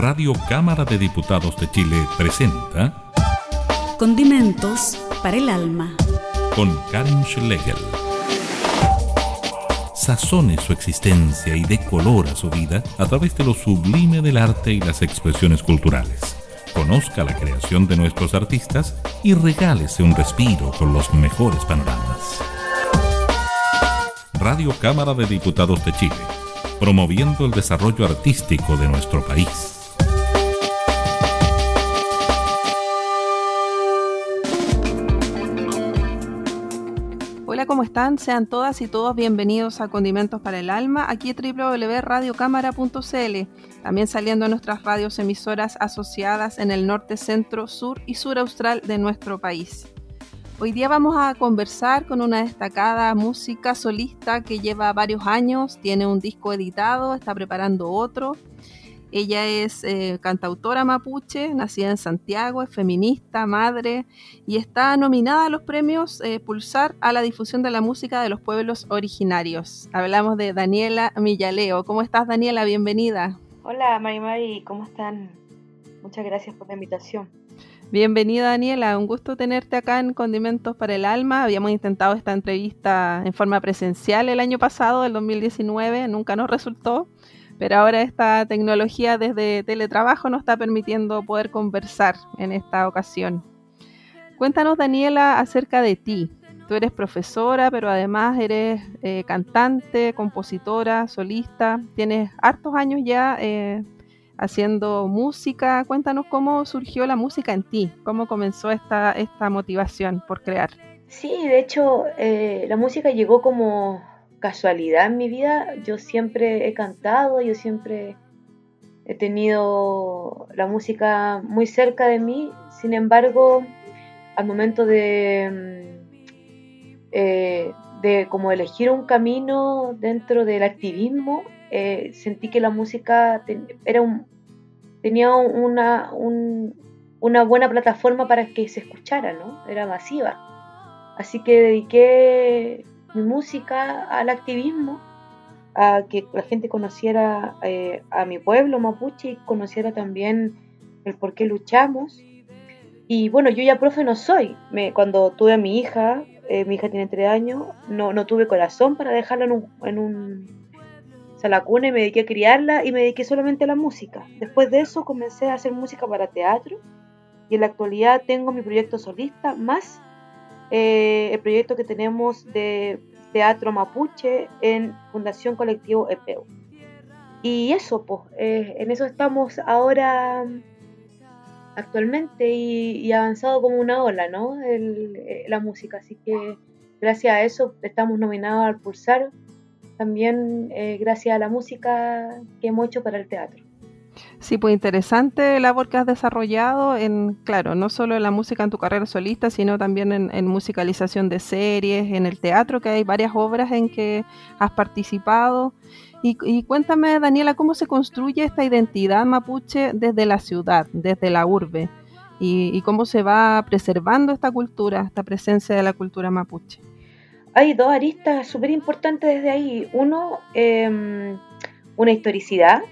Radio Cámara de Diputados de Chile presenta Condimentos para el alma. con Karen Schlegel. Sazone su existencia y dé color a su vida a través de lo sublime del arte y las expresiones culturales. Conozca la creación de nuestros artistas y regálese un respiro con los mejores panoramas. Radio Cámara de Diputados de Chile, promoviendo el desarrollo artístico de nuestro país. ¿Cómo están? Sean todas y todos bienvenidos a Condimentos para el Alma, aquí www.radiocámara.cl, también saliendo en nuestras radios emisoras asociadas en el norte, centro, sur y sur austral de nuestro país. Hoy día vamos a conversar con una destacada música solista que lleva varios años, tiene un disco editado, está preparando otro. Ella es eh, cantautora mapuche, nacida en Santiago, es feminista, madre y está nominada a los premios eh, Pulsar a la difusión de la música de los pueblos originarios. Hablamos de Daniela Millaleo. ¿Cómo estás, Daniela? Bienvenida. Hola, Mari Mari, ¿cómo están? Muchas gracias por la invitación. Bienvenida, Daniela. Un gusto tenerte acá en Condimentos para el Alma. Habíamos intentado esta entrevista en forma presencial el año pasado, el 2019, nunca nos resultó. Pero ahora esta tecnología desde teletrabajo nos está permitiendo poder conversar en esta ocasión. Cuéntanos, Daniela, acerca de ti. Tú eres profesora, pero además eres eh, cantante, compositora, solista. Tienes hartos años ya eh, haciendo música. Cuéntanos cómo surgió la música en ti, cómo comenzó esta, esta motivación por crear. Sí, de hecho, eh, la música llegó como casualidad en mi vida. Yo siempre he cantado, yo siempre he tenido la música muy cerca de mí. Sin embargo, al momento de, mm, eh, de como elegir un camino dentro del activismo, eh, sentí que la música era un, tenía una, un- una buena plataforma para que se escuchara, ¿no? Era masiva. Así que dediqué mi música al activismo, a que la gente conociera eh, a mi pueblo mapuche y conociera también el por qué luchamos. Y bueno, yo ya profe no soy. Cuando tuve a mi hija, eh, mi hija tiene tres años, no, no tuve corazón para dejarla en un, en un o sea, la cuna y me dediqué a criarla y me dediqué solamente a la música. Después de eso comencé a hacer música para teatro y en la actualidad tengo mi proyecto solista más eh, el proyecto que tenemos de teatro mapuche en Fundación Colectivo EPEU. Y eso, pues, en eso estamos ahora actualmente y, y avanzado como una ola, ¿no? El- eh, la música. Así que gracias a eso estamos nominados al Pulsar también eh, gracias a la música que hemos hecho para el teatro. Sí, pues interesante labor que has desarrollado en, claro, no solo en la música en tu carrera solista, sino también en, en musicalización de series, en el teatro, que hay varias obras en que has participado. Y, cuéntame, Daniela, cómo se construye esta identidad mapuche desde la ciudad, desde la urbe, y, cómo se va preservando esta cultura, esta presencia de la cultura mapuche. Hay dos aristas súper importantes desde ahí. Uno, eh, una historicidad,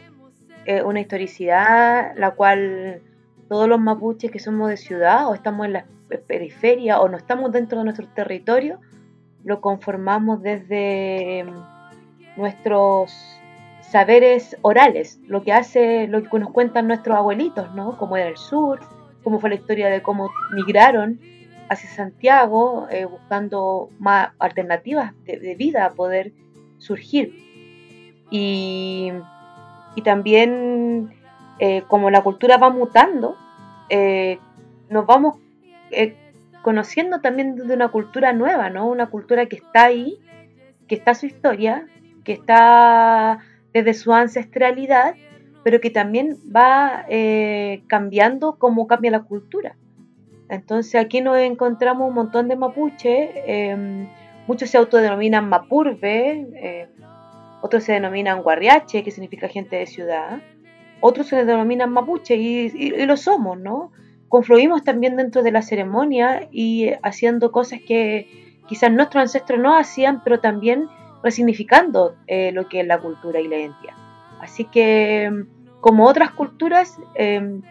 eh, una historicidad la cual todos los mapuches que somos de ciudad o estamos en la periferia o no estamos dentro de nuestro territorio, lo conformamos desde eh, nuestros saberes orales, lo que hace, lo que nos cuentan nuestros abuelitos, ¿no? Como era el sur, cómo fue la historia de cómo migraron hacia Santiago eh, buscando más alternativas de, de vida a poder surgir. Y, y también eh, como la cultura va mutando, eh, nos vamos eh, conociendo también de una cultura nueva, ¿no? Una cultura que está ahí, que está su historia, que está desde su ancestralidad, pero que también va cambiando como cambia la cultura. Entonces aquí nos encontramos un montón de mapuche, eh, muchos se autodenominan mapurbe, otros se denominan guarriache, que significa gente de ciudad, otros se denominan mapuche y, y- y lo somos, ¿no? Confluimos también dentro de la ceremonia y haciendo cosas que quizás nuestros ancestros no hacían, pero también resignificando eh, lo que es la cultura y la identidad. Así que como otras culturas, em,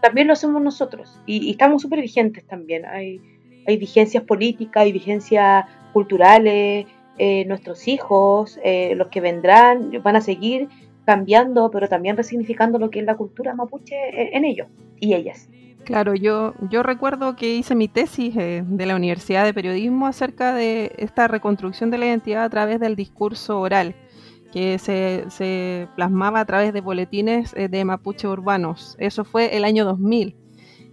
también lo hacemos nosotros y, estamos súper vigentes también. Hay, hay vigencias políticas, hay vigencias culturales, eh, nuestros hijos, eh, los que vendrán, van a seguir cambiando, pero también resignificando lo que es la cultura mapuche en ellos y ellas. Claro, yo, yo recuerdo que hice mi tesis eh, de la Universidad de Periodismo acerca de esta reconstrucción de la identidad a través del discurso oral, que se, se plasmaba a través de boletines eh, de mapuche urbanos. Eso fue el año 2000.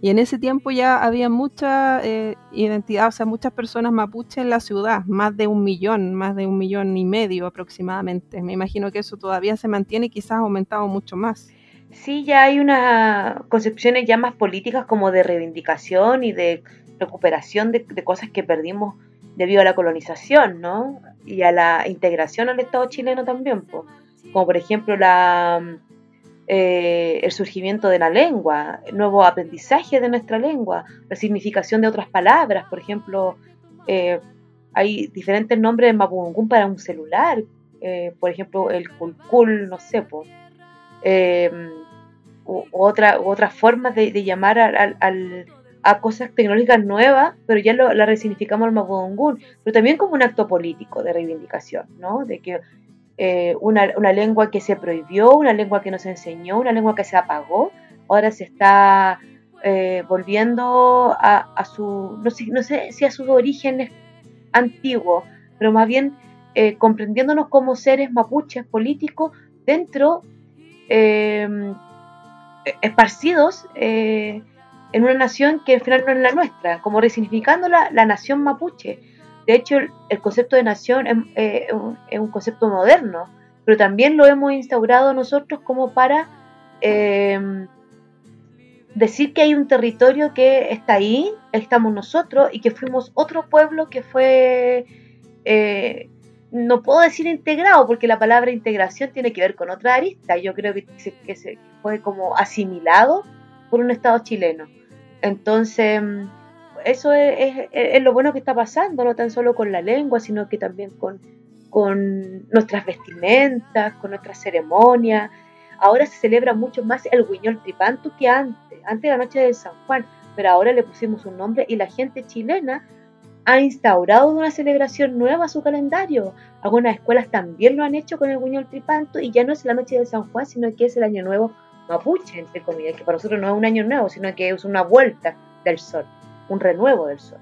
Y en ese tiempo ya había mucha eh, identidad, o sea, muchas personas mapuche en la ciudad, más de un millón, más de un millón y medio aproximadamente. Me imagino que eso todavía se mantiene y quizás ha aumentado mucho más. Sí, ya hay unas concepciones ya más políticas como de reivindicación y de recuperación de, cosas que perdimos debido a la colonización, ¿no? Y a la integración al Estado chileno también, como por ejemplo la, eh, el surgimiento de la lengua, nuevo aprendizaje de nuestra lengua, la significación de otras palabras, por ejemplo, eh, hay diferentes nombres de Mapungún para un celular, eh, por ejemplo, el culcul, no sé, u, otra, otras formas de, llamar a cosas tecnológicas nuevas, pero ya lo, la resignificamos al Mapudungún, pero también como un acto político de reivindicación, ¿no? De que eh, una, lengua que se prohibió, una lengua que no se enseñó, una lengua que se apagó, ahora se está eh, volviendo a, su, no sé, no sé, si a sus orígenes antiguos, pero más bien eh, comprendiéndonos como seres mapuches políticos dentro e-, esparcidos en una nación que al final no es la nuestra, como resignificando la, nación mapuche. De hecho, el, concepto de nación eh, es, un concepto moderno, pero también lo hemos instaurado nosotros como para em, decir que hay un territorio que está ahí, estamos nosotros, y que fuimos otro pueblo que fue eh, no puedo decir integrado, porque la palabra integración tiene que ver con otra arista. Yo creo que se, que se fue como asimilado por un Estado chileno. Entonces, eso es, lo bueno que está pasando, no tan solo con la lengua, sino que también con, nuestras vestimentas, con nuestras ceremonias. Ahora se celebra mucho más el Guiñol Tripantu que antes, antes de la noche de San Juan, pero ahora le pusimos un nombre y la gente chilena ha instaurado una celebración nueva a su calendario. Algunas escuelas también lo han hecho con el Guiñol Tripanto y ya no es la noche de San Juan, sino que es el Año Nuevo Mapuche, entre comillas, que para nosotros no es un año nuevo, sino que es una vuelta del sol, un renuevo del sol.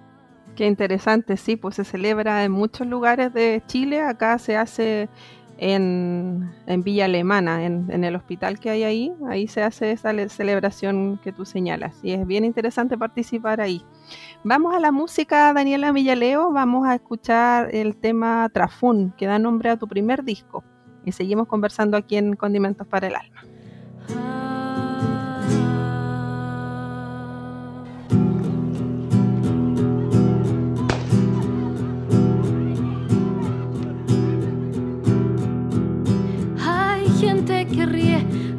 Qué interesante, sí, pues se celebra en muchos lugares de Chile, acá se hace en, Villa Alemana, en, el hospital que hay ahí, ahí se hace esa celebración que tú señalas y es bien interesante participar ahí. Vamos a la música, Daniela Villaleo, vamos a escuchar el tema Trafún, que da nombre a tu primer disco y seguimos conversando aquí en Condimentos para el Alma.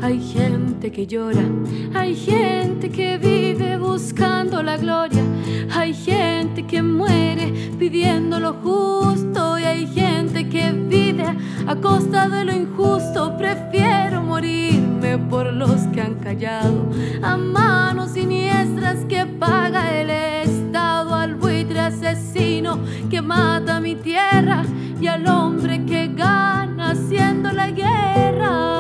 Hay gente que llora, hay gente que vive buscando la gloria, hay gente que muere pidiendo lo justo y hay gente que vive a costa de lo injusto. Prefiero morirme por los que han callado, a manos siniestras que paga el Estado, al buitre asesino que mata mi tierra y al hombre que gana haciendo la guerra.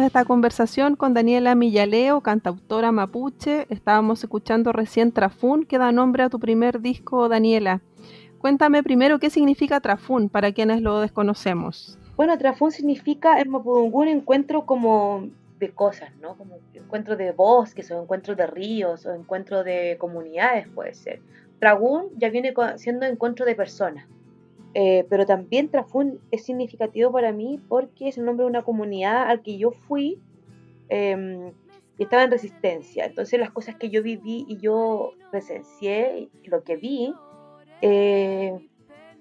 Esta conversación con Daniela Millaleo, cantautora mapuche. Estábamos escuchando recién Trafún, que da nombre a tu primer disco, Daniela. Cuéntame primero qué significa Trafún para quienes lo desconocemos. Bueno, Trafún significa en Mapudungún encuentro como de cosas, ¿no? Como encuentro de bosques o encuentro de ríos o encuentro de comunidades puede ser. Tragún ya viene siendo encuentro de personas. Eh, pero también Trafún es significativo para mí porque es el nombre de una comunidad al que yo fui eh, y estaba en resistencia. Entonces las cosas que yo viví y yo presencié y lo que vi eh,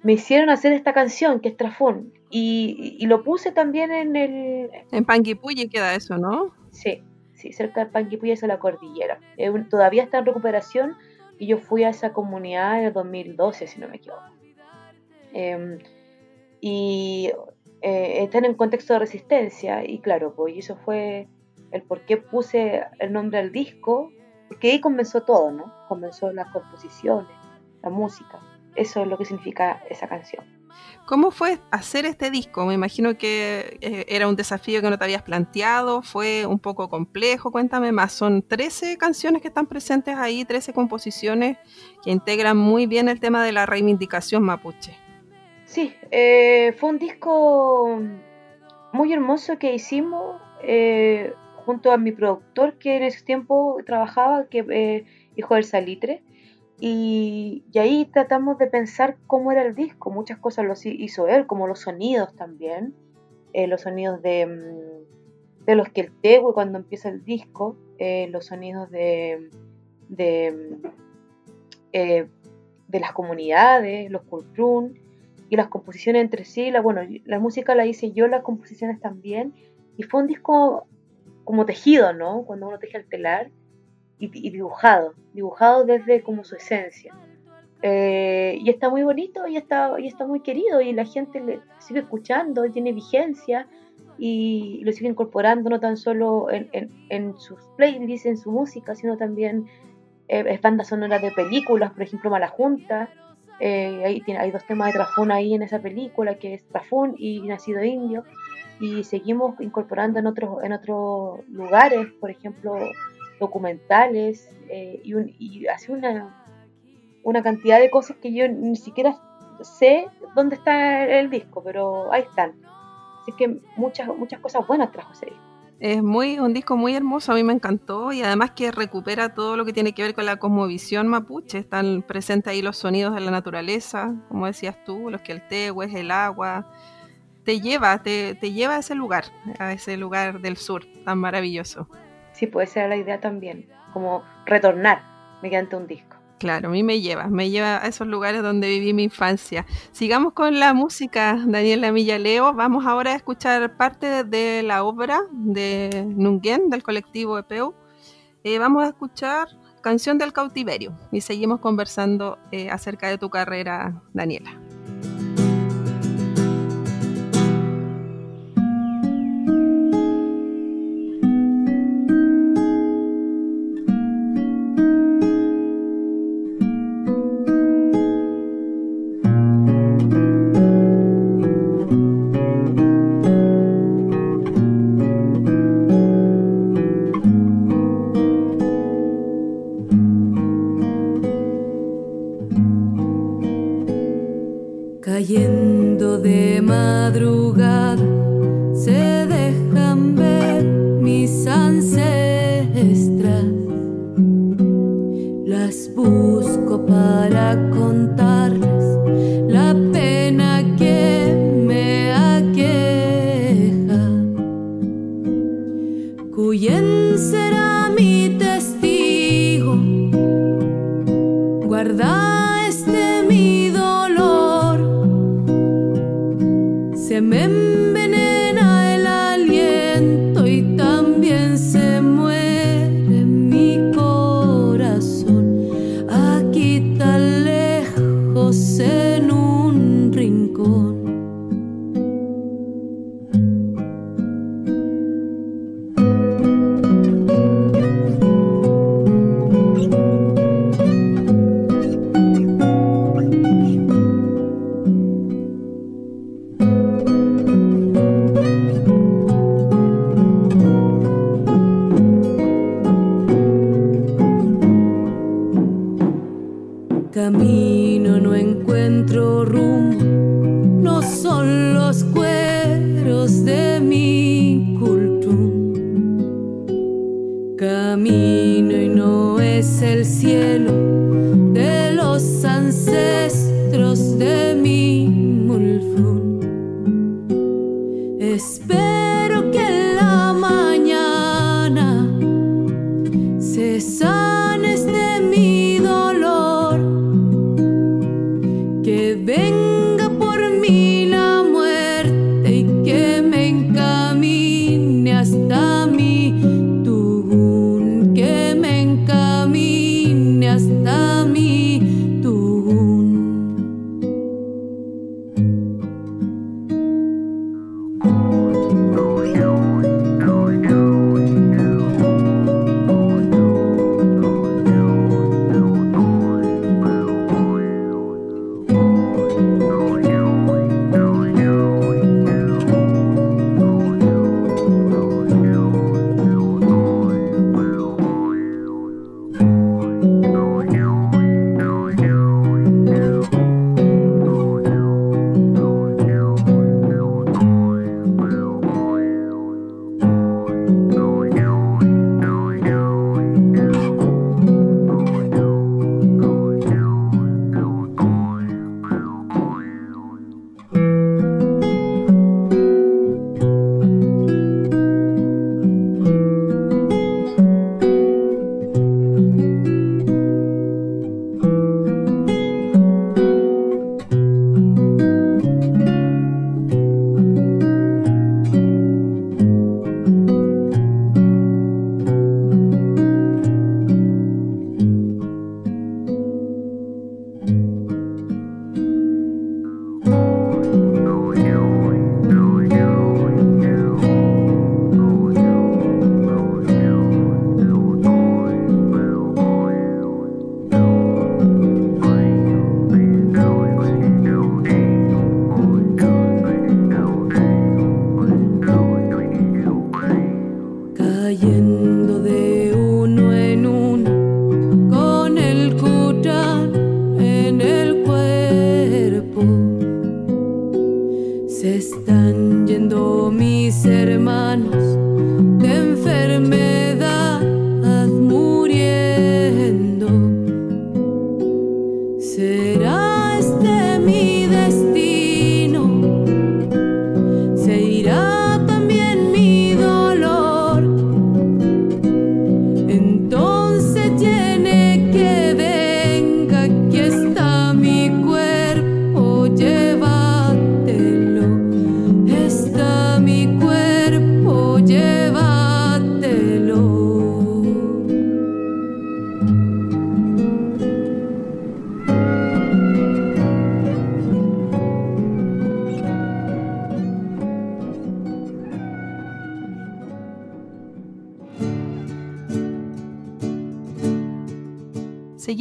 me hicieron hacer esta canción que es Trafún. Y, y lo puse también en el... En Panguipulli queda eso, ¿no? Sí, sí, cerca de Panguipulli es la cordillera. Eh, un- todavía está en recuperación y yo fui a esa comunidad en el 2012, si no me equivoco. Em, y eh, están en contexto de resistencia y claro, pues y eso fue el por qué puse el nombre al disco, porque ahí comenzó todo, ¿no? Comenzó las composiciones, la música. Eso es lo que significa esa canción. ¿Cómo fue hacer este disco? Me imagino que eh, era un desafío que no te habías planteado, fue un poco complejo, cuéntame más. Son 13 canciones que están presentes ahí, 13 composiciones que integran muy bien el tema de la reivindicación mapuche. Sí, eh, fue un disco muy hermoso que hicimos eh, junto a mi productor que en ese tiempo trabajaba, que eh, hijo del salitre. Y, ahí tratamos de pensar cómo era el disco. Muchas cosas hi- hizo él, como los sonidos también. eh, los sonidos de, mm, de los que el Tehue cuando empieza el disco. los sonidos de, de, mm, eh, de las comunidades, los cultrún y las composiciones entre sí. La, bueno, la música la hice yo, las composiciones también. Y fue un disco como tejido, ¿no? Cuando uno teje el telar y, dibujado, dibujado desde como su esencia. Eh, y está muy bonito y está, y está muy querido y la gente le sigue escuchando tiene vigencia y lo sigue incorporando no tan solo en, en- sus playlists, en su música, sino también eh, es banda sonora de películas, por ejemplo Malajunta, eh, ahí tiene, hay dos temas de Trafún ahí en esa película, que es Trafún y Nacido Indio, y seguimos incorporando en otros, en otros lugares, por ejemplo documentales, eh, y, un- y así una, una cantidad de cosas que yo ni siquiera sé dónde está el disco, pero ahí están. Así que muchas, muchas cosas buenas trajo ese disco. Es muy, un disco muy hermoso, a mí me encantó y además que recupera todo lo que tiene que ver con la cosmovisión mapuche. Están presentes ahí los sonidos de la naturaleza, como decías tú, los que el tehues, el agua, te lleva, te, te lleva a ese lugar, a ese lugar del sur tan maravilloso. Sí, puede ser la idea también, como retornar mediante un disco. Claro, a mí me lleva, me lleva a esos lugares donde viví mi infancia. Sigamos con la música, Daniela Millaleo. Vamos ahora a escuchar parte de la obra de Nunguen, del colectivo EPEU. Eh, vamos a escuchar Canción del Cautiverio y seguimos conversando eh, acerca de tu carrera, Daniela.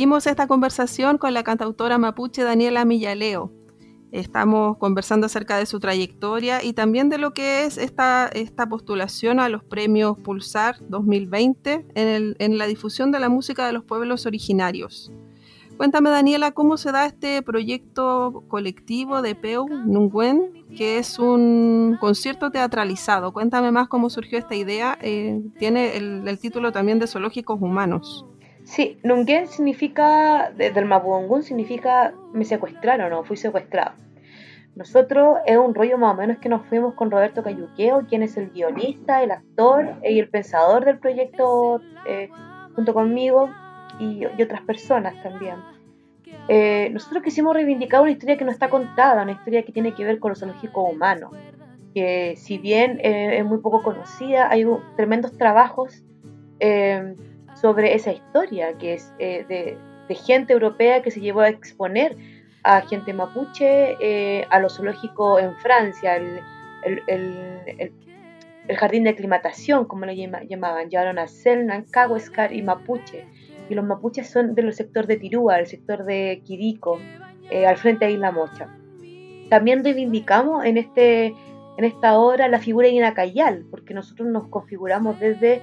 Seguimos esta conversación con la cantautora mapuche Daniela Millaleo. Estamos conversando acerca de su trayectoria y también de lo que es esta, esta postulación a los premios Pulsar 2020 en, en la difusión de la música de los pueblos originarios. Cuéntame, Daniela, cómo se da este proyecto colectivo de Peu Nunguen, que es un concierto teatralizado. Cuéntame más cómo surgió esta idea. Eh, tiene el, título también de Zoológicos Humanos. Sí, Nunguen significa, desde el Mapudungun significa me secuestraron o fui secuestrado. Nosotros es un rollo más o menos que nos fuimos con Roberto Cayuqueo, quien es el guionista, el actor y el pensador del proyecto eh, junto conmigo y, otras personas también. Eh, nosotros quisimos reivindicar una historia que no está contada, una historia que tiene que ver con los zoológicos humanos, que si bien eh, es muy poco conocida, hay tremendos trabajos eh, sobre esa historia, que es de, gente europea que se llevó a exponer a gente mapuche a los zoológicos en Francia, el, el, el, jardín de aclimatación, como lo llamaban, llevaron a Selnan, Cahuescar y Mapuche y los mapuches son del sector de Tirúa, el sector de Quirico, eh, al frente de Isla Mocha. También reivindicamos en, este, en esta obra la figura de Inacayal, porque nosotros nos configuramos desde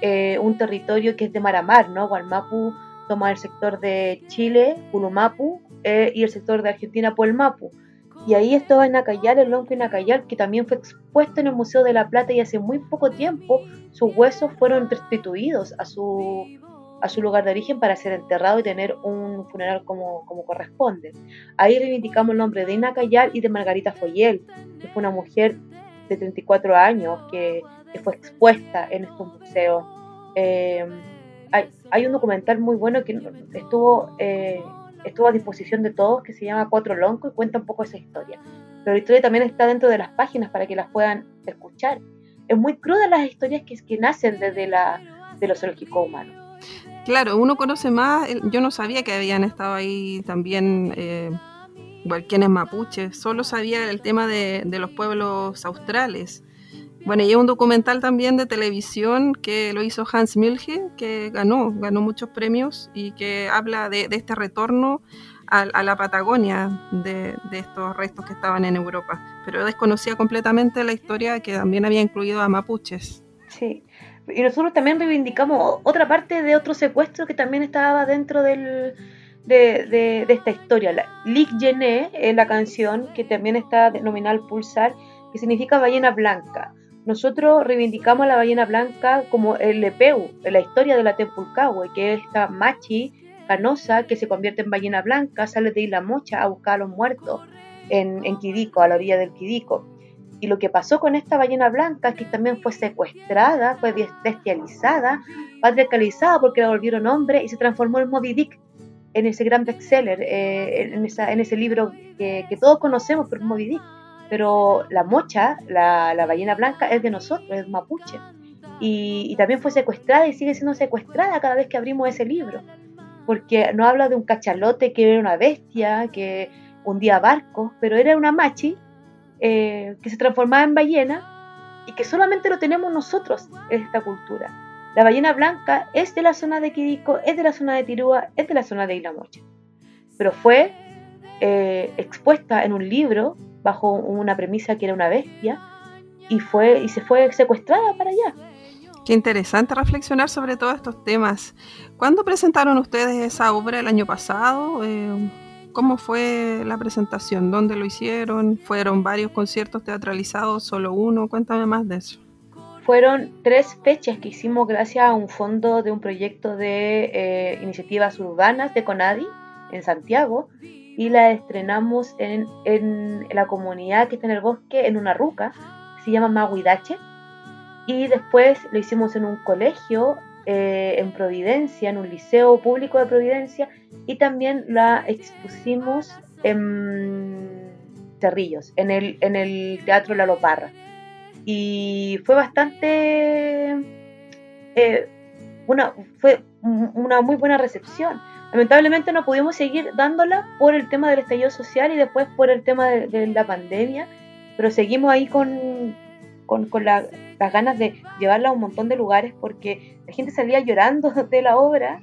eh, un territorio que es de mar a mar, ¿no? Gualmapu toma el sector de Chile, Pulumapu, eh, y el sector de Argentina, Puelmapu. Y ahí estaba Inacayal, el lonco Inacayal, que también fue expuesto en el Museo de la Plata y hace muy poco tiempo sus huesos fueron restituidos a su a su lugar de origen para ser enterrado y tener un funeral como, como corresponde. Ahí reivindicamos el nombre de Ina Cayal y de Margarita Foyel, que fue una mujer de 34 años que, fue expuesta en estos museos. Eh, hay, un documental muy bueno que estuvo, eh, estuvo a disposición de todos que se llama Cuatro Loncos y cuenta un poco esa historia. Pero la historia también está dentro de las páginas para que las puedan escuchar. Es muy cruda las historias que, que nacen desde la, de los zoológicos humanos. Claro, uno conoce más, yo no sabía que habían estado ahí también eh, quienes mapuches, solo sabía el tema de, los pueblos australes. Bueno, y hay un documental también de televisión que lo hizo Hans Milge, que ganó, ganó muchos premios y que habla de, este retorno a, la Patagonia de, estos restos que estaban en Europa. Pero desconocía completamente la historia que también había incluido a mapuches. Sí, y nosotros también reivindicamos otra parte de otro secuestro que también estaba dentro del, de, esta historia. La, Lik Gené es la canción que también está denominada Pulsar, que significa ballena blanca. Nosotros reivindicamos a la ballena blanca como el Lepeu, la historia de la Tempulcahue, que es esta machi canosa que se convierte en ballena blanca, sale de Isla Mocha a buscar a los muertos en, en Quidico, a la orilla del Quidico. Y lo que pasó con esta ballena blanca es que también fue secuestrada, fue bestializada, patriarcalizada porque la volvieron hombre y se transformó en Moby Dick, en ese gran bestseller, eh, en, ese libro que, todos conocemos por Moby Dick. Pero la mocha, la, ballena blanca, es de nosotros, es mapuche. Y, y, también fue secuestrada y sigue siendo secuestrada cada vez que abrimos ese libro. Porque no habla de un cachalote que era una bestia, que hundía barcos, pero era una machi eh, que se transformaba en ballena y que solamente lo tenemos nosotros en esta cultura. La ballena blanca es de la zona de Quirico, es de la zona de Tirúa, es de la zona de Isla Mocha. Pero fue eh, expuesta en un libro bajo una premisa que era una bestia y, fue, y se fue secuestrada para allá. Qué interesante reflexionar sobre todos estos temas. ¿Cuándo presentaron ustedes esa obra el año pasado? Eh, ¿Cómo fue la presentación? ¿Dónde lo hicieron? ¿Fueron varios conciertos teatralizados? ¿Solo uno? Cuéntame más de eso. Fueron tres fechas que hicimos gracias a un fondo de un proyecto de eh, iniciativas urbanas de Conadi en Santiago y la estrenamos en, en, la comunidad que está en el bosque, en una ruca, que se llama Maguidache. Y después lo hicimos en un colegio eh, en Providencia, en un liceo público de Providencia, y también la expusimos en Cerrillos, en el, en el Teatro La Loparra. Y fue bastante... Eh, una, fue una muy buena recepción. Lamentablemente no pudimos seguir dándola por el tema del estallido social y después por el tema de la pandemia, pero seguimos ahí con, con, las ganas de llevarla a un montón de lugares porque la gente salía llorando de la obra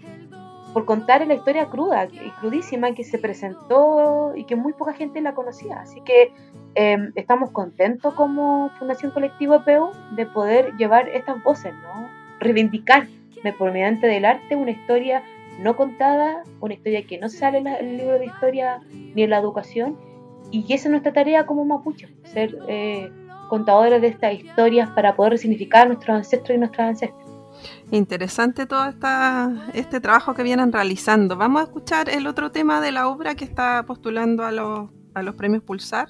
por contar la historia cruda y crudísima que se presentó y que muy poca gente la conocía. Así que em, estamos contentos como Fundación Colectivo PEU de poder llevar estas voces, ¿no? reivindicar por mediante del arte una historia no contada, una historia que no sale en el libro de historia ni en la educación. Y esa es nuestra tarea como mapuche, ser eh, contadores de estas historias para poder resignificar a nuestros ancestros y nuestras ancestras. Interesante todo esta, este trabajo que vienen realizando. Vamos a escuchar el otro tema de la obra que está postulando a los, a los premios Pulsar.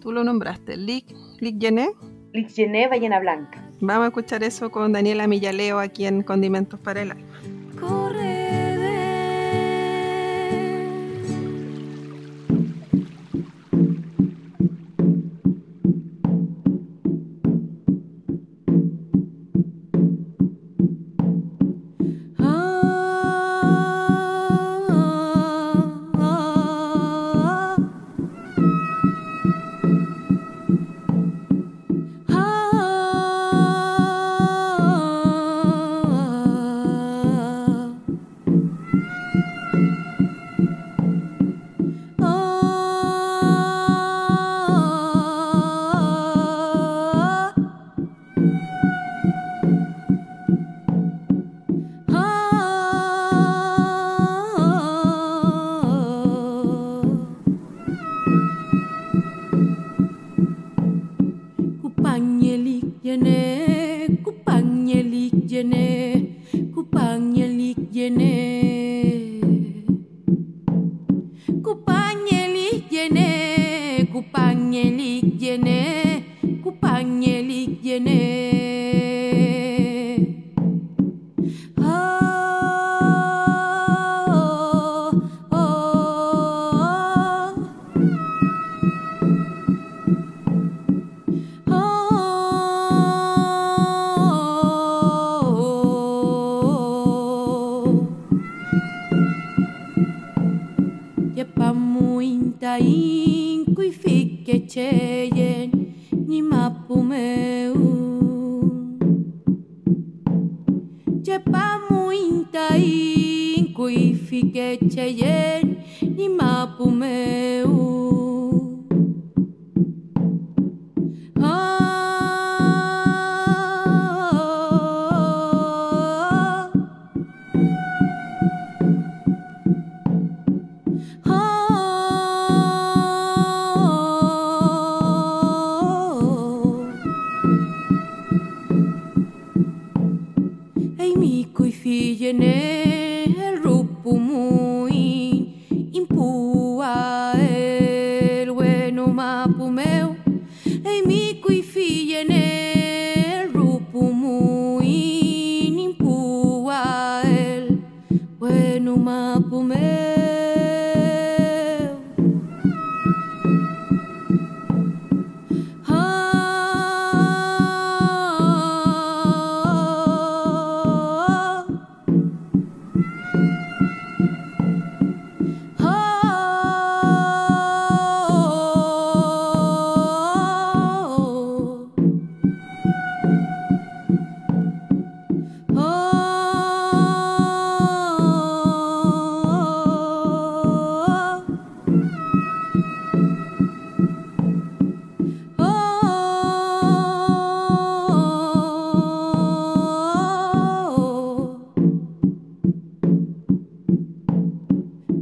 Tú lo nombraste, Lick, Lick Gené. Lick Gené, Ballena Blanca. Vamos a escuchar eso con Daniela Millaleo aquí en Condimentos para el Alma. yeah, yeah.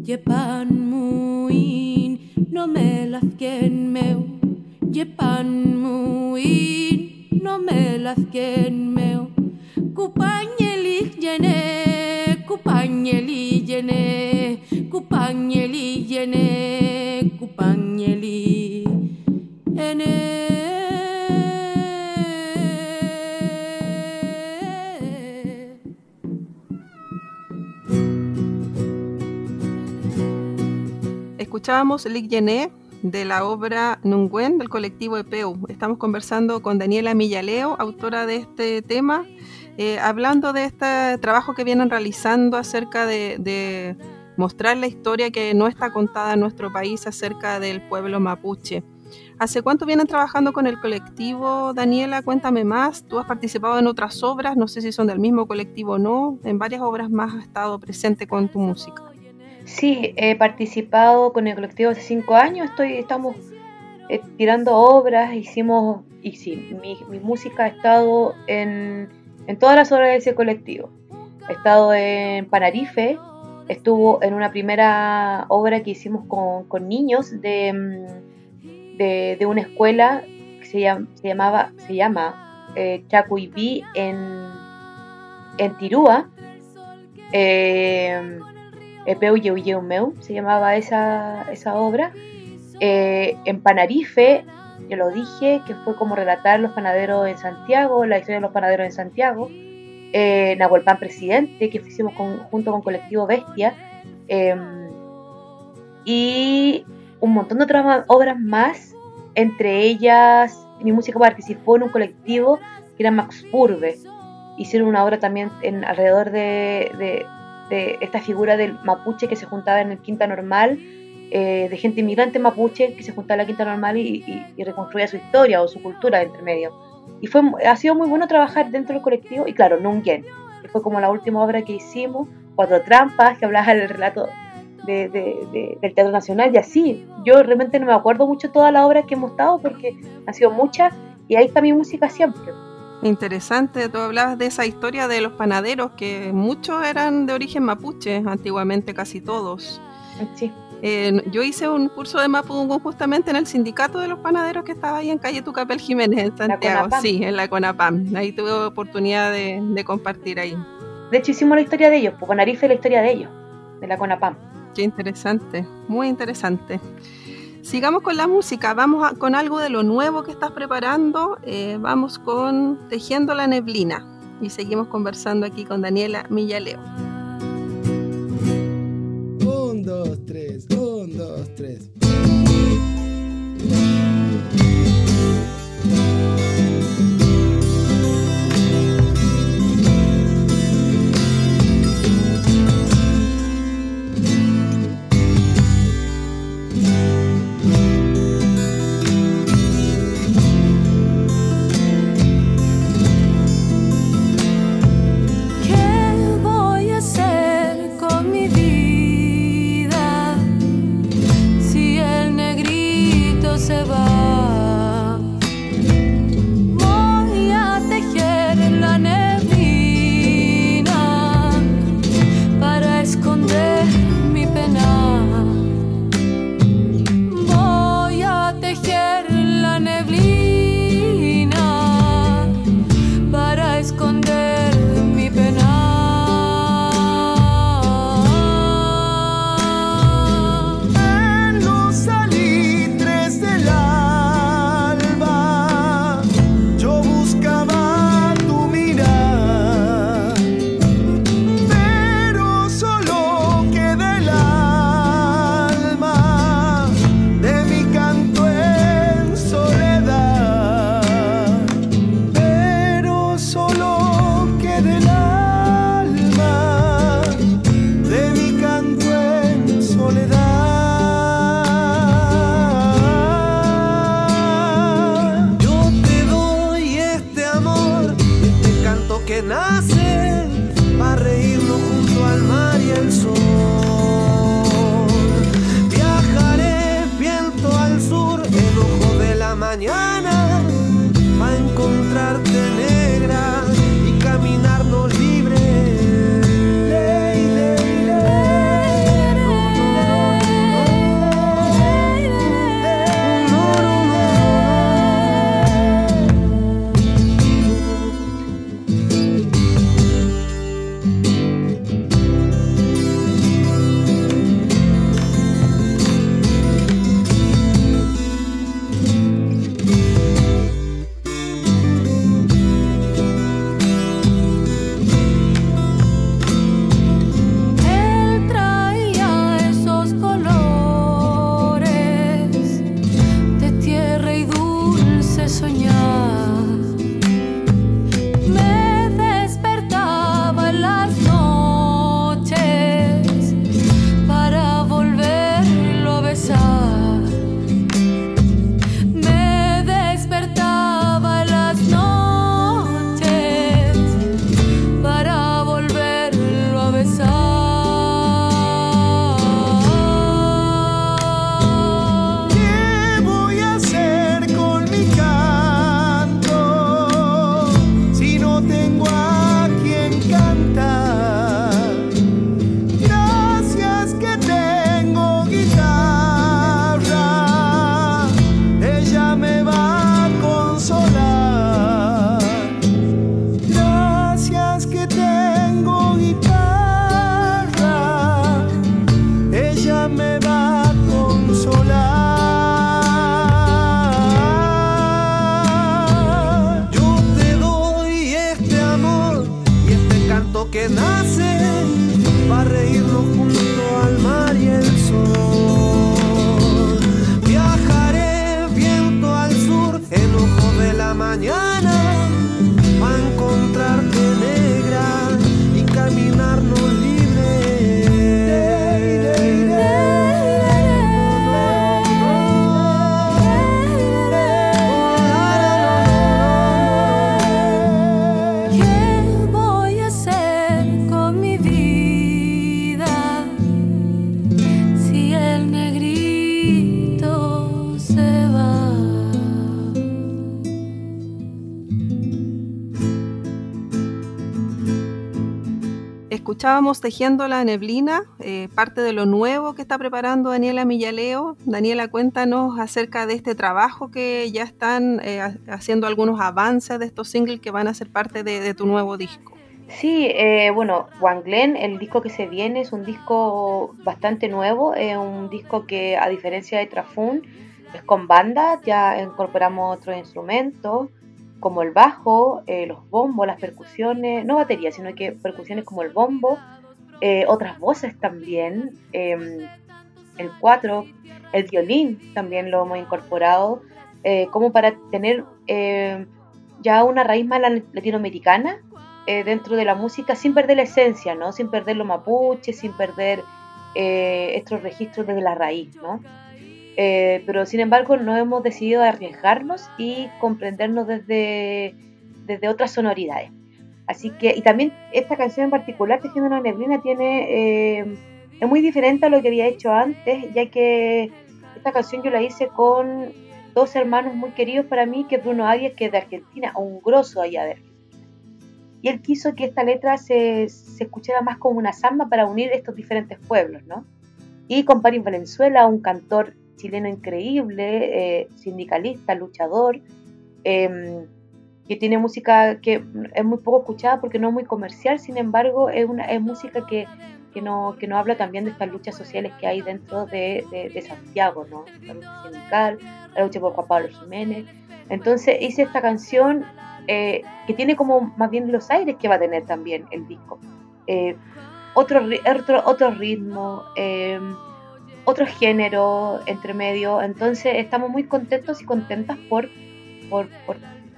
Jepanmuin, no me lafken meu. Jepanmuin, no me lafken meu. Kupanyeli jene, kupanyeli jene, kupanyeli jene, kupanyeli ene. Escuchábamos Lick Yené de la obra Nunguen del colectivo EPEU. Estamos conversando con Daniela Millaleo, autora de este tema, eh, hablando de este trabajo que vienen realizando acerca de, mostrar la historia que no está contada en nuestro país acerca del pueblo mapuche. ¿Hace cuánto vienen trabajando con el colectivo? Daniela, cuéntame más. Tú has participado en otras obras, no sé si son del mismo colectivo o no. En varias obras más has estado presente con tu música. Sí, he participado con el colectivo hace cinco años. Estoy, estamos eh, tirando obras, hicimos, y sí, mi, música ha estado en, en todas las obras de ese colectivo. He estado en Panarife, estuvo en una primera obra que hicimos con, con niños de, mm, de, de, una escuela que se, llama, se llamaba se llama eh, en, en Tirúa. Eh, se llamaba esa, esa obra. Eh, en Panarife, yo lo dije, que fue como relatar los panaderos en Santiago, la historia de los panaderos en Santiago. Eh, Nahuelpan Presidente, que hicimos junto con Colectivo Bestia, em, y un montón de otras obras más, entre ellas mi música participó en un colectivo que era Max Purbe, hicieron una obra también en, alrededor de, esta figura del mapuche que se juntaba en el Quinta Normal, eh, de gente inmigrante mapuche que se juntaba en la Quinta Normal y, y reconstruía su historia o su cultura entre medio. Y fue, ha sido muy bueno trabajar dentro del colectivo, y claro, Nungen, que fue como la última obra que hicimos, Cuatro Trampas, que hablaba del relato de, del Teatro Nacional, y así. Yo realmente no me acuerdo mucho toda la obra que hemos estado, porque han sido muchas, y ahí está mi música siempre. Interesante, tú hablabas de esa historia de los panaderos, que muchos eran de origen mapuche, antiguamente casi todos. Sí. Eh, yo hice un curso de Mapudungun justamente en el sindicato de los panaderos que estaba ahí en calle Tucapel Jiménez, en Santiago. Sí, en la CONAPAM. Ahí tuve oportunidad de, compartir ahí. De hecho, hicimos la historia de ellos, pues Narife la historia de ellos, de la CONAPAM. Qué interesante, muy interesante. Sigamos con la música, vamos con algo de lo nuevo que estás preparando, eh, vamos con Tejiendo la Neblina y seguimos conversando aquí con Daniela Millaleo. Un, dos, tres, un, dos, tres. Escuchábamos Tejiendo la Neblina, eh, parte de lo nuevo que está preparando Daniela Millaleo. Daniela, cuéntanos acerca de este trabajo que ya están eh, haciendo algunos avances de estos singles que van a ser parte de, tu nuevo disco. Sí, eh, bueno, Glen, el disco que se viene es un disco bastante nuevo, es un disco que a diferencia de Trafun es con banda, ya incorporamos otros instrumentos como el bajo, eh, los bombos, las percusiones, no batería, sino que percusiones como el bombo, eh, otras voces también, em, el cuatro, el violín también lo hemos incorporado, eh, como para tener em, ya una raíz más latinoamericana dentro de la música sin perder la esencia, ¿no? Sin perder lo mapuche, sin perder estos registros desde la raíz, ¿no? Eh, pero sin embargo no hemos decidido arriesgarnos y comprendernos desde, desde otras sonoridades. Así que, y también esta canción en particular, Tejiendo una neblina, tiene, eh, es muy diferente a lo que había hecho antes, ya que esta canción yo la hice con dos hermanos muy queridos para mí, que es Bruno Arias, que es de Argentina, un grosso allá de Argentina. Y él quiso que esta letra se, se escuchara más como una samba para unir estos diferentes pueblos, ¿no? Y con Paris Valenzuela, un cantor chileno increíble, eh, sindicalista, luchador, em, que tiene música que es muy poco escuchada porque no es muy comercial, sin embargo es, una, es música que, que, no, que no habla también de estas luchas sociales que hay dentro de, de, Santiago, ¿no? la lucha sindical, la lucha por Juan Pablo Jiménez. Entonces hice esta canción eh, que tiene como más bien los aires que va a tener también el disco. Eh, otro, otro, otro ritmo. Em, otro género entre medio. Entonces estamos muy contentos y contentas por, por,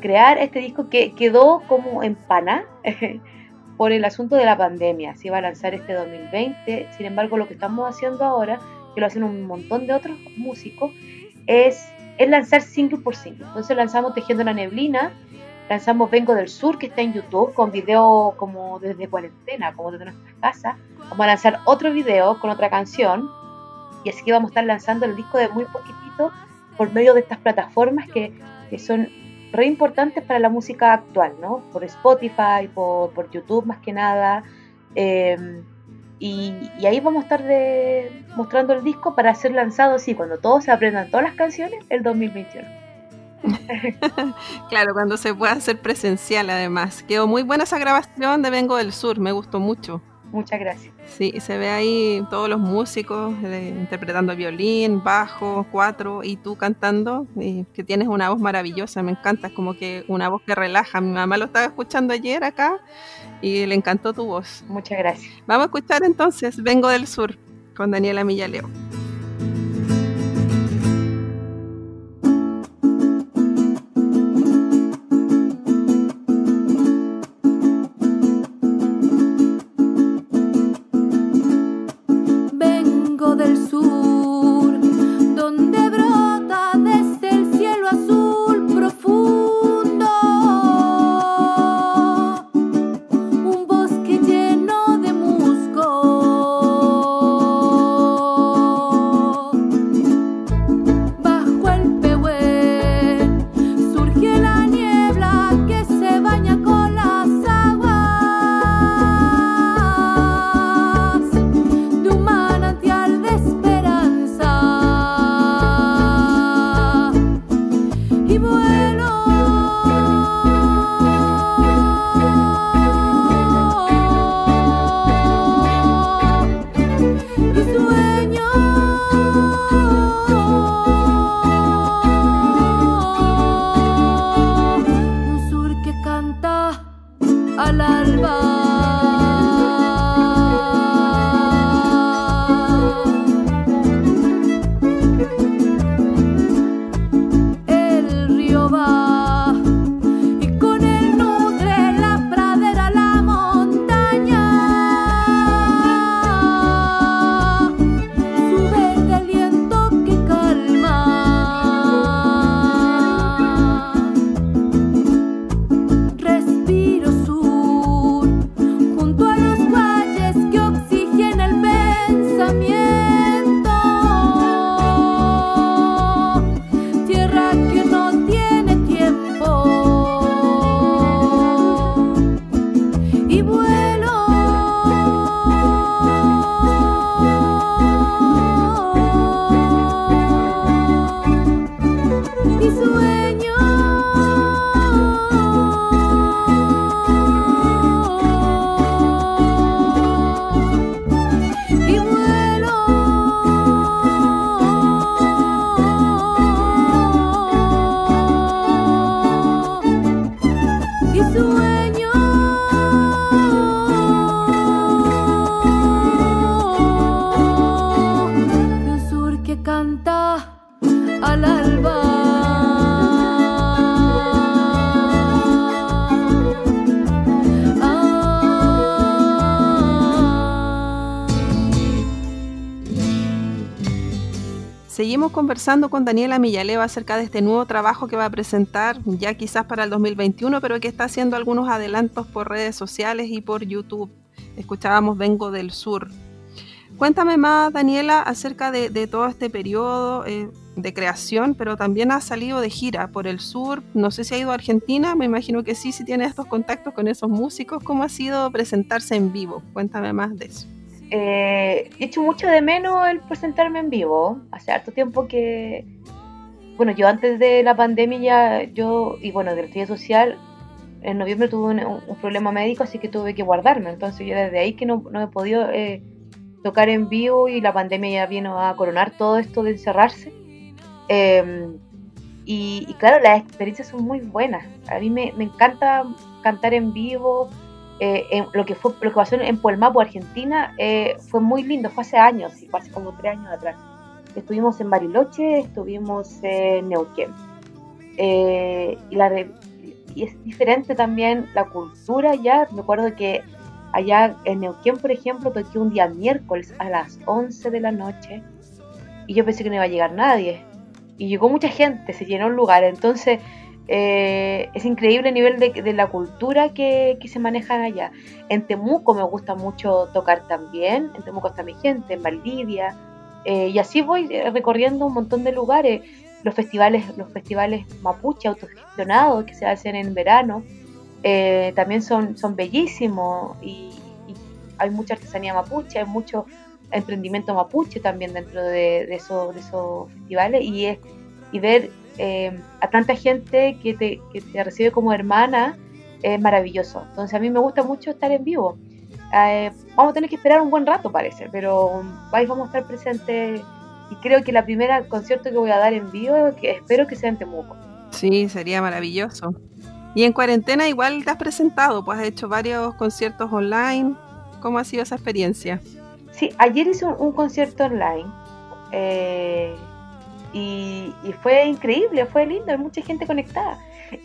crear este disco que quedó como en pana por el asunto de la pandemia. Se iba a lanzar este 2020. Sin embargo, lo que estamos haciendo ahora, que lo hacen un montón de otros músicos, es, es lanzar single por single. Entonces lanzamos Tejiendo la Neblina, lanzamos Vengo del Sur, que está en YouTube, con video como desde cuarentena, como desde nuestras casas. Vamos a lanzar otro video con otra canción y así que vamos a estar lanzando el disco de muy poquitito por medio de estas plataformas que, que son re importantes para la música actual, ¿no? Por Spotify, por, por YouTube más que nada. Em, y, ahí vamos a estar de, mostrando el disco para ser lanzado así, cuando todos se aprendan todas las canciones, el 2021. claro, cuando se pueda hacer presencial además. Quedó muy buena esa grabación de Vengo del Sur, me gustó mucho. Muchas gracias. Sí, se ve ahí todos los músicos eh, interpretando violín, bajo, cuatro, y tú cantando, y que tienes una voz maravillosa, me encanta, es como que una voz que relaja. Mi mamá lo estaba escuchando ayer acá y le encantó tu voz. Muchas gracias. Vamos a escuchar entonces Vengo del Sur con Daniela Millaleo. Seguimos conversando con Daniela Millaleva acerca de este nuevo trabajo que va a presentar ya quizás para el 2021, pero que está haciendo algunos adelantos por redes sociales y por YouTube. Escuchábamos Vengo del Sur. Cuéntame más, Daniela, acerca de, todo este periodo eh, de creación, pero también ha salido de gira por el sur. No sé si ha ido a Argentina, me imagino que sí, si tiene estos contactos con esos músicos. ¿Cómo ha sido presentarse en vivo? Cuéntame más de eso. Eh, he hecho mucho de menos el presentarme en vivo. Hace harto tiempo que, bueno, yo antes de la pandemia ya, yo, y bueno, del estudio social, en noviembre tuve un, problema médico, así que tuve que guardarme. Entonces yo desde ahí que no, no he podido eh, tocar en vivo y la pandemia ya vino a coronar todo esto de encerrarse. Em, y, claro, las experiencias son muy buenas. A mí me, me encanta cantar en vivo, eh, lo, que fue, lo que pasó en Puelmapo, Argentina, eh, fue muy lindo, fue hace años, fue hace como tres años atrás. Estuvimos en Bariloche, estuvimos en Neuquén. Eh, y, la, y es diferente también la cultura ya. Me acuerdo que allá en Neuquén, por ejemplo, toqué un día miércoles a las 11 de la noche y yo pensé que no iba a llegar nadie. Y llegó mucha gente, se llenó el lugar. Entonces, eh, es increíble el nivel de, la cultura que, se manejan allá. En Temuco me gusta mucho tocar también, en Temuco está mi gente, en Valdivia, eh, y así voy eh, recorriendo un montón de lugares. Los festivales, los festivales mapuche autogestionados que se hacen en verano, también son, son bellísimos y, hay mucha artesanía mapuche, hay mucho emprendimiento mapuche también dentro de, esos, de esos festivales y, es, y ver eh, a tanta gente que te, que te, recibe como hermana es maravilloso. Entonces a mí me gusta mucho estar en vivo. Eh, vamos a tener que esperar un buen rato parece, pero vais, vamos a estar presentes y creo que la primera concierto que voy a dar en vivo, que espero que sea en Temuco. Sí, sería maravilloso. Y en cuarentena igual te has presentado, pues has hecho varios conciertos online. ¿Cómo ha sido esa experiencia? Sí, ayer hice un, concierto online. Eh, y, fue increíble, fue lindo, hay mucha gente conectada.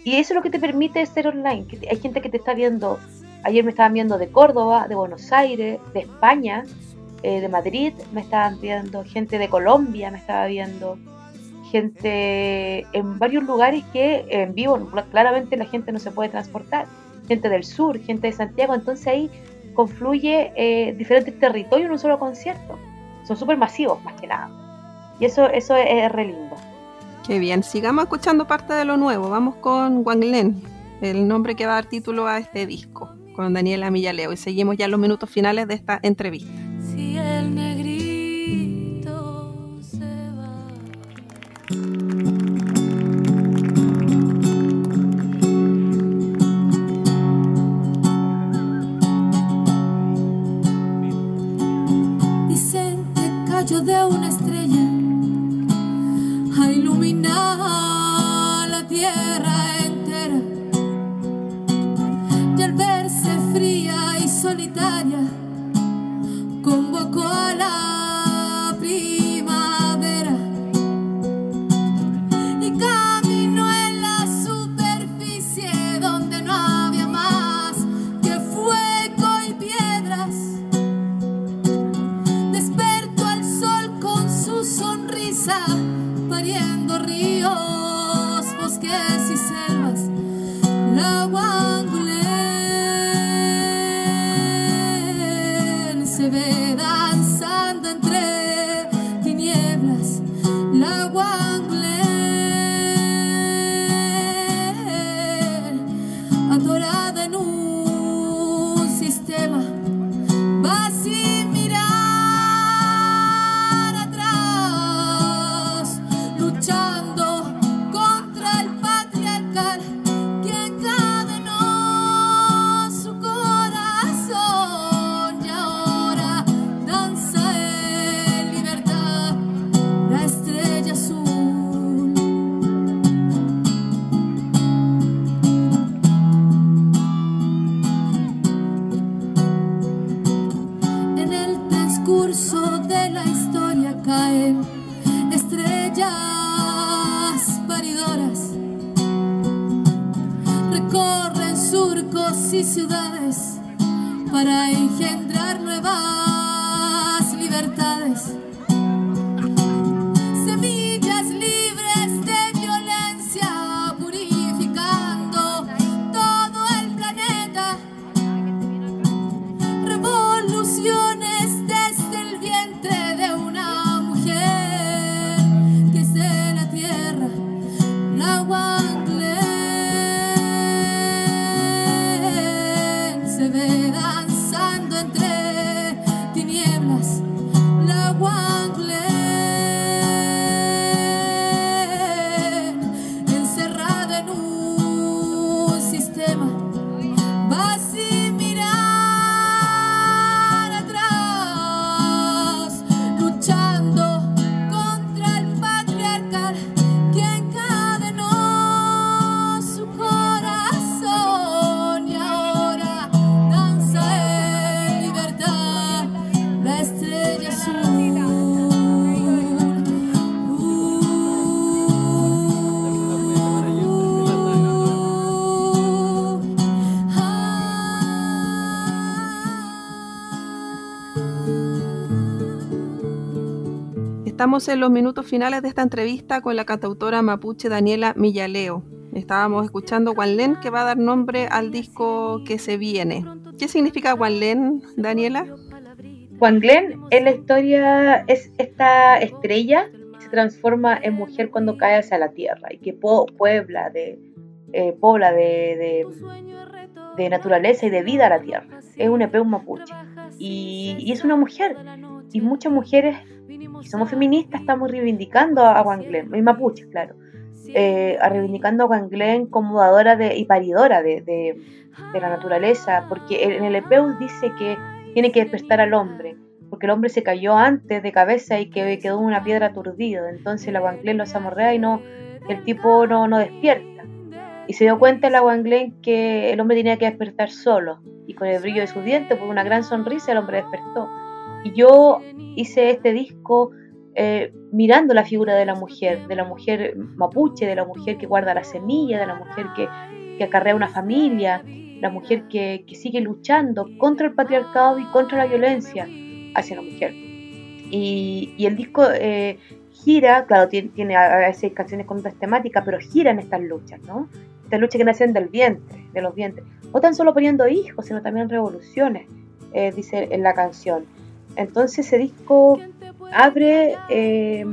Y eso es lo que te permite ser online, hay gente que te está viendo, ayer me estaban viendo de Córdoba, de Buenos Aires, de España, eh, de Madrid, me estaban viendo, gente de Colombia me estaba viendo, gente en varios lugares que en vivo claramente la gente no se puede transportar, gente del sur, gente de Santiago, entonces ahí confluye eh, diferentes territorios en un solo concierto. Son súper masivos, más que nada. Y eso, eso es, re lindo. Qué bien, sigamos escuchando parte de lo nuevo. Vamos con Wang Len, el nombre que va a dar título a este disco, con Daniela Millaleo. Y seguimos ya los minutos finales de esta entrevista. Si el negrito se va. Dicen que cayó de una estrella ilumina la tierra entera. Y al verse fría y solitaria, Estamos en los minutos finales de esta entrevista con la cantautora mapuche Daniela Millaleo. Estábamos escuchando Len que va a dar nombre al disco que se viene. ¿Qué significa Len, Daniela? Len es la historia, es esta estrella que se transforma en mujer cuando cae hacia la tierra y que puebla de, eh, de, de, naturaleza y de vida a la tierra. Es un EP mapuche y es una mujer y muchas mujeres y somos feministas, estamos reivindicando a Wanglen, y mapuche, claro, eh, reivindicando a Wanglen como dadora de, y paridora de, de, la naturaleza, porque en el EPEU dice que tiene que despertar al hombre, porque el hombre se cayó antes de cabeza y que quedó una piedra aturdido, entonces la Wanglen lo amorrea y no, el tipo no, no despierta. Y se dio cuenta la Wanglen que el hombre tenía que despertar solo, y con el brillo de su diente, por una gran sonrisa, el hombre despertó. Yo hice este disco eh, mirando la figura de la mujer, de la mujer mapuche, de la mujer que guarda la semilla, de la mujer que, que acarrea una familia, la mujer que, que, sigue luchando contra el patriarcado y contra la violencia hacia la mujer. Y, y el disco eh, gira, claro, tiene, tiene, a veces canciones con otras temáticas, pero gira en estas luchas, ¿no? Estas luchas que nacen del vientre, de los vientres. No tan solo poniendo hijos, sino también revoluciones, eh, dice en la canción. Entonces ese disco abre eh,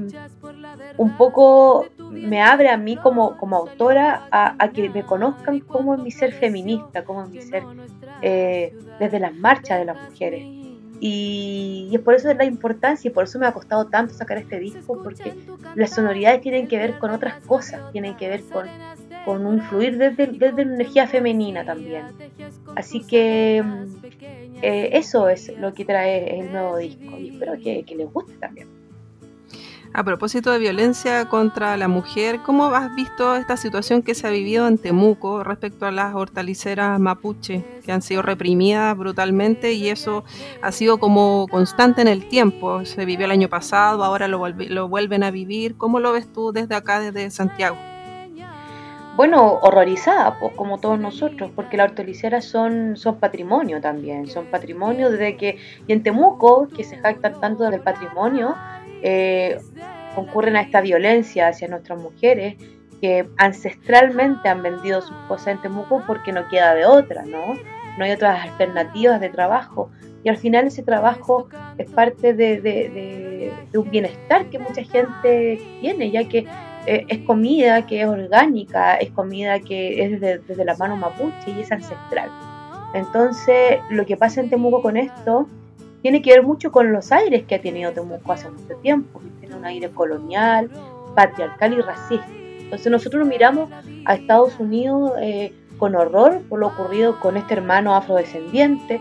un poco, me abre a mí como, como autora a, que me conozcan como en mi ser feminista, como en mi ser eh, desde las marchas de las mujeres. Y, es por eso la importancia y por eso me ha costado tanto sacar este disco, porque las sonoridades tienen que ver con otras cosas, tienen que ver con, con un fluir desde, desde la energía femenina también. Así que eh, eso es lo que trae el nuevo disco y espero que, les guste también. A propósito de violencia contra la mujer, ¿cómo has visto esta situación que se ha vivido en Temuco respecto a las hortaliceras mapuche que han sido reprimidas brutalmente y eso ha sido como constante en el tiempo? Se vivió el año pasado, ahora lo, lo vuelven a vivir. ¿Cómo lo ves tú desde acá, desde Santiago? Bueno, horrorizada, pues como todos nosotros, porque las hortaliceras son, son patrimonio también, son patrimonio desde que, y en Temuco, que se jactan tanto del patrimonio, eh, concurren a esta violencia hacia nuestras mujeres, que ancestralmente han vendido sus cosas en Temuco porque no queda de otra, ¿no? No hay otras alternativas de trabajo. Y al final ese trabajo es parte de un bienestar que mucha gente tiene, ya que eh, es comida que es orgánica, es comida que es desde, la mano mapuche y es ancestral. Entonces, lo que pasa en Temuco con esto tiene que ver mucho con los aires que ha tenido Temuco hace mucho tiempo, tiene un aire colonial, patriarcal y racista. Entonces nosotros miramos a Estados Unidos eh, con horror por lo ocurrido con este hermano afrodescendiente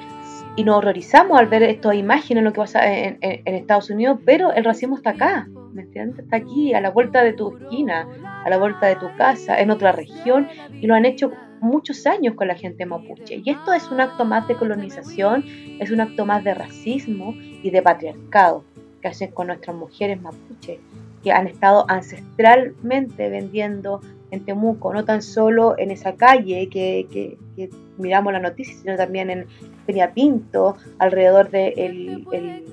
y nos horrorizamos al ver estas imágenes, lo que pasa en, Estados Unidos, pero el racismo está acá, Está aquí, a la vuelta de tu esquina, a la vuelta de tu casa, en otra región, y lo han hecho muchos años con la gente mapuche. Y esto es un acto más de colonización, es un acto más de racismo y de patriarcado que hacen con nuestras mujeres mapuche. que han estado ancestralmente vendiendo en Temuco, no tan solo en esa calle que, miramos la noticia, sino también en Peña Pinto, alrededor del de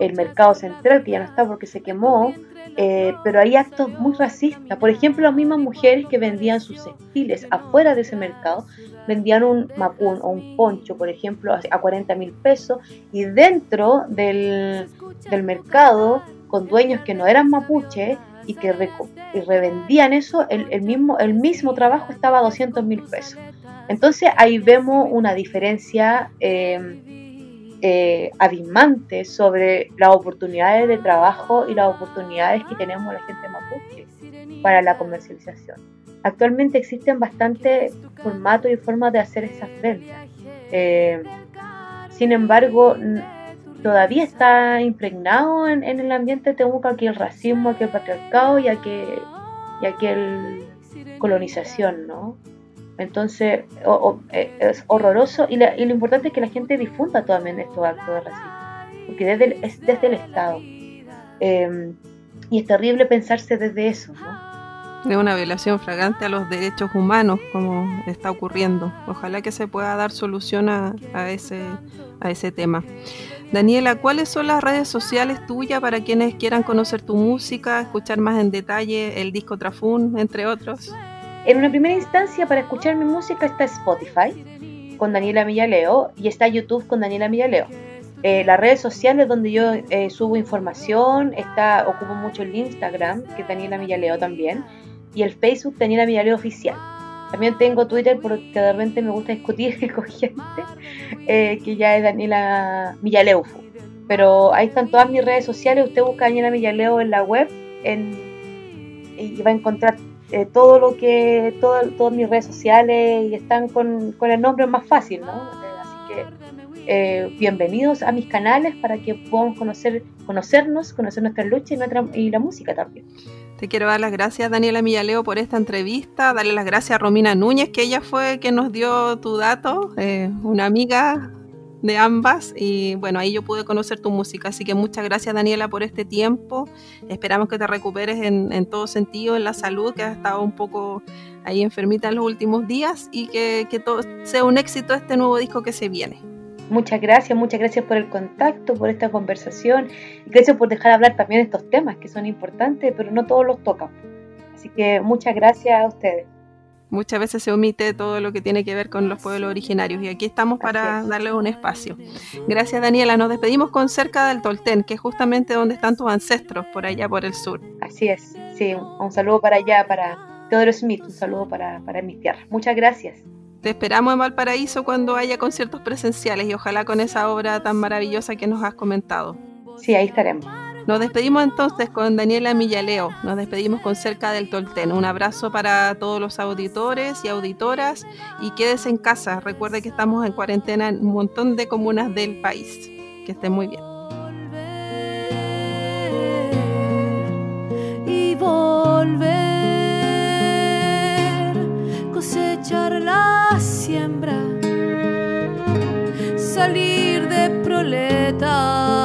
el, mercado central, que ya no está porque se quemó, eh, pero hay actos muy racistas. Por ejemplo, las mismas mujeres que vendían sus textiles afuera de ese mercado, vendían un mapún o un poncho, por ejemplo, a 40 mil pesos, y dentro del, del mercado, con dueños que no eran mapuche, y que revendían eso, el, mismo, el mismo trabajo estaba a 200 mil pesos. Entonces ahí vemos una diferencia eh, eh, abismante sobre las oportunidades de trabajo y las oportunidades que tenemos la gente mapuche para la comercialización. Actualmente existen bastantes formatos y formas de hacer esas ventas. Eh, sin embargo, todavía está impregnado en, el ambiente de Temuco aquí el racismo, aquí el patriarcado y aquí, y aquí el colonización, ¿no? Entonces eh, es horroroso y, lo importante es que la gente difunda también estos actos de racismo, porque desde el, es desde el Estado. Em, y es terrible pensarse desde eso, ¿no? Una violación flagrante a los derechos humanos, como está ocurriendo. Ojalá que se pueda dar solución a ese, a ese tema. Daniela, ¿cuáles son las redes sociales tuyas para quienes quieran conocer tu música, escuchar más en detalle el disco Trafún, entre otros? En una primera instancia, para escuchar mi música está Spotify con Daniela Millaleo y está YouTube con Daniela Millaleo. Eh, las redes sociales donde yo eh, subo información, está, ocupo mucho el Instagram, que es Daniela Millaleo también, y el Facebook Daniela Millaleo Oficial. También tengo Twitter porque de repente me gusta discutir con gente, eh, que ya es Daniela Millaleufu. Pero ahí están todas mis redes sociales. Usted busca Daniela Millaleo en la web y va a encontrar eh, todo lo que, todo, todas mis redes sociales y están con, con el nombre más fácil, ¿no? Eh, así que bienvenidos a mis canales para que podamos conocer, conocernos, conocer nuestra lucha y, nuestra, y la música también. Te quiero dar las gracias, Daniela Millaleo, por esta entrevista. Darle las gracias a Romina Núñez, que ella fue quien nos dio tu dato, eh, una amiga de ambas. Y bueno, ahí yo pude conocer tu música. Así que muchas gracias, Daniela, por este tiempo. Esperamos que te recuperes en, en todo sentido, en la salud, que has estado un poco ahí enfermita en los últimos días y que, que todo sea un éxito este nuevo disco que se viene. Muchas gracias, muchas gracias por el contacto, por esta conversación y gracias por dejar hablar también estos temas que son importantes, pero no todos los tocan. Así que muchas gracias a ustedes. Muchas veces se omite todo lo que tiene que ver con los pueblos originarios y aquí estamos para darles un espacio. Gracias Daniela, nos despedimos con cerca del Tolten, que es justamente donde están tus ancestros, por allá por el sur. Así es, sí, un, saludo para allá, para Teodoro Smith, un saludo para, para mis tierras. Muchas gracias. Te esperamos en Valparaíso cuando haya conciertos presenciales y ojalá con esa obra tan maravillosa que nos has comentado. Sí, ahí estaremos. Nos despedimos entonces con Daniela Millaleo, nos despedimos con Cerca del Tolten. Un abrazo para todos los auditores y auditoras y quédese en casa. Recuerde que estamos en cuarentena en un montón de comunas del país. Que estén muy bien. Y volver cosechar la siembra, salir de proletas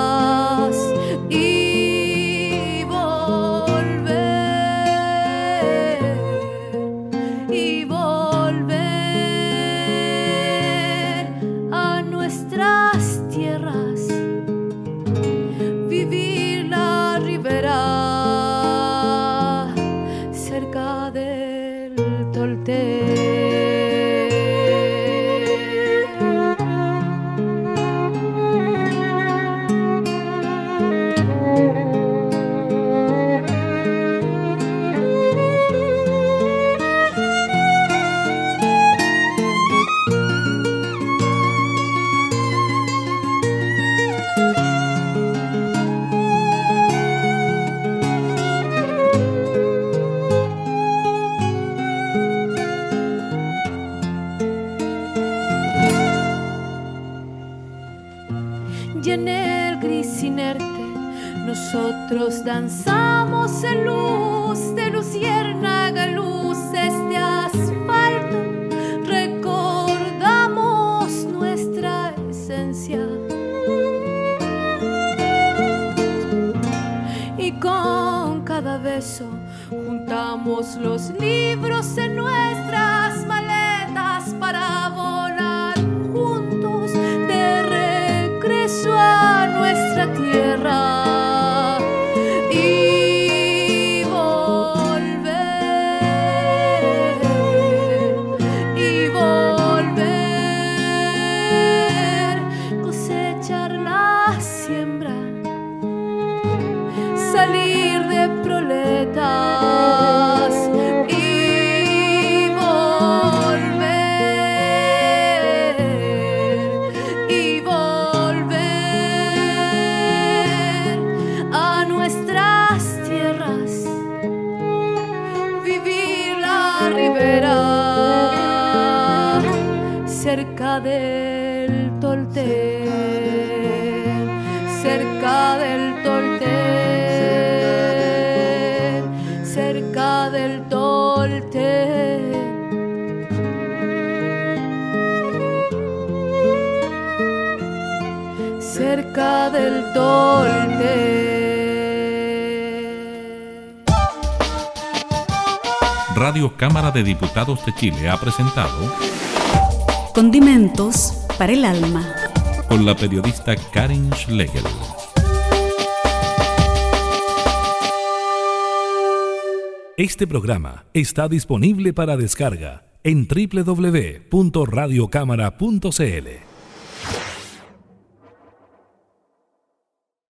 Diputados de Chile ha presentado Condimentos para el Alma con la periodista Karen Schlegel. Este programa está disponible para descarga en www.radiocámara.cl.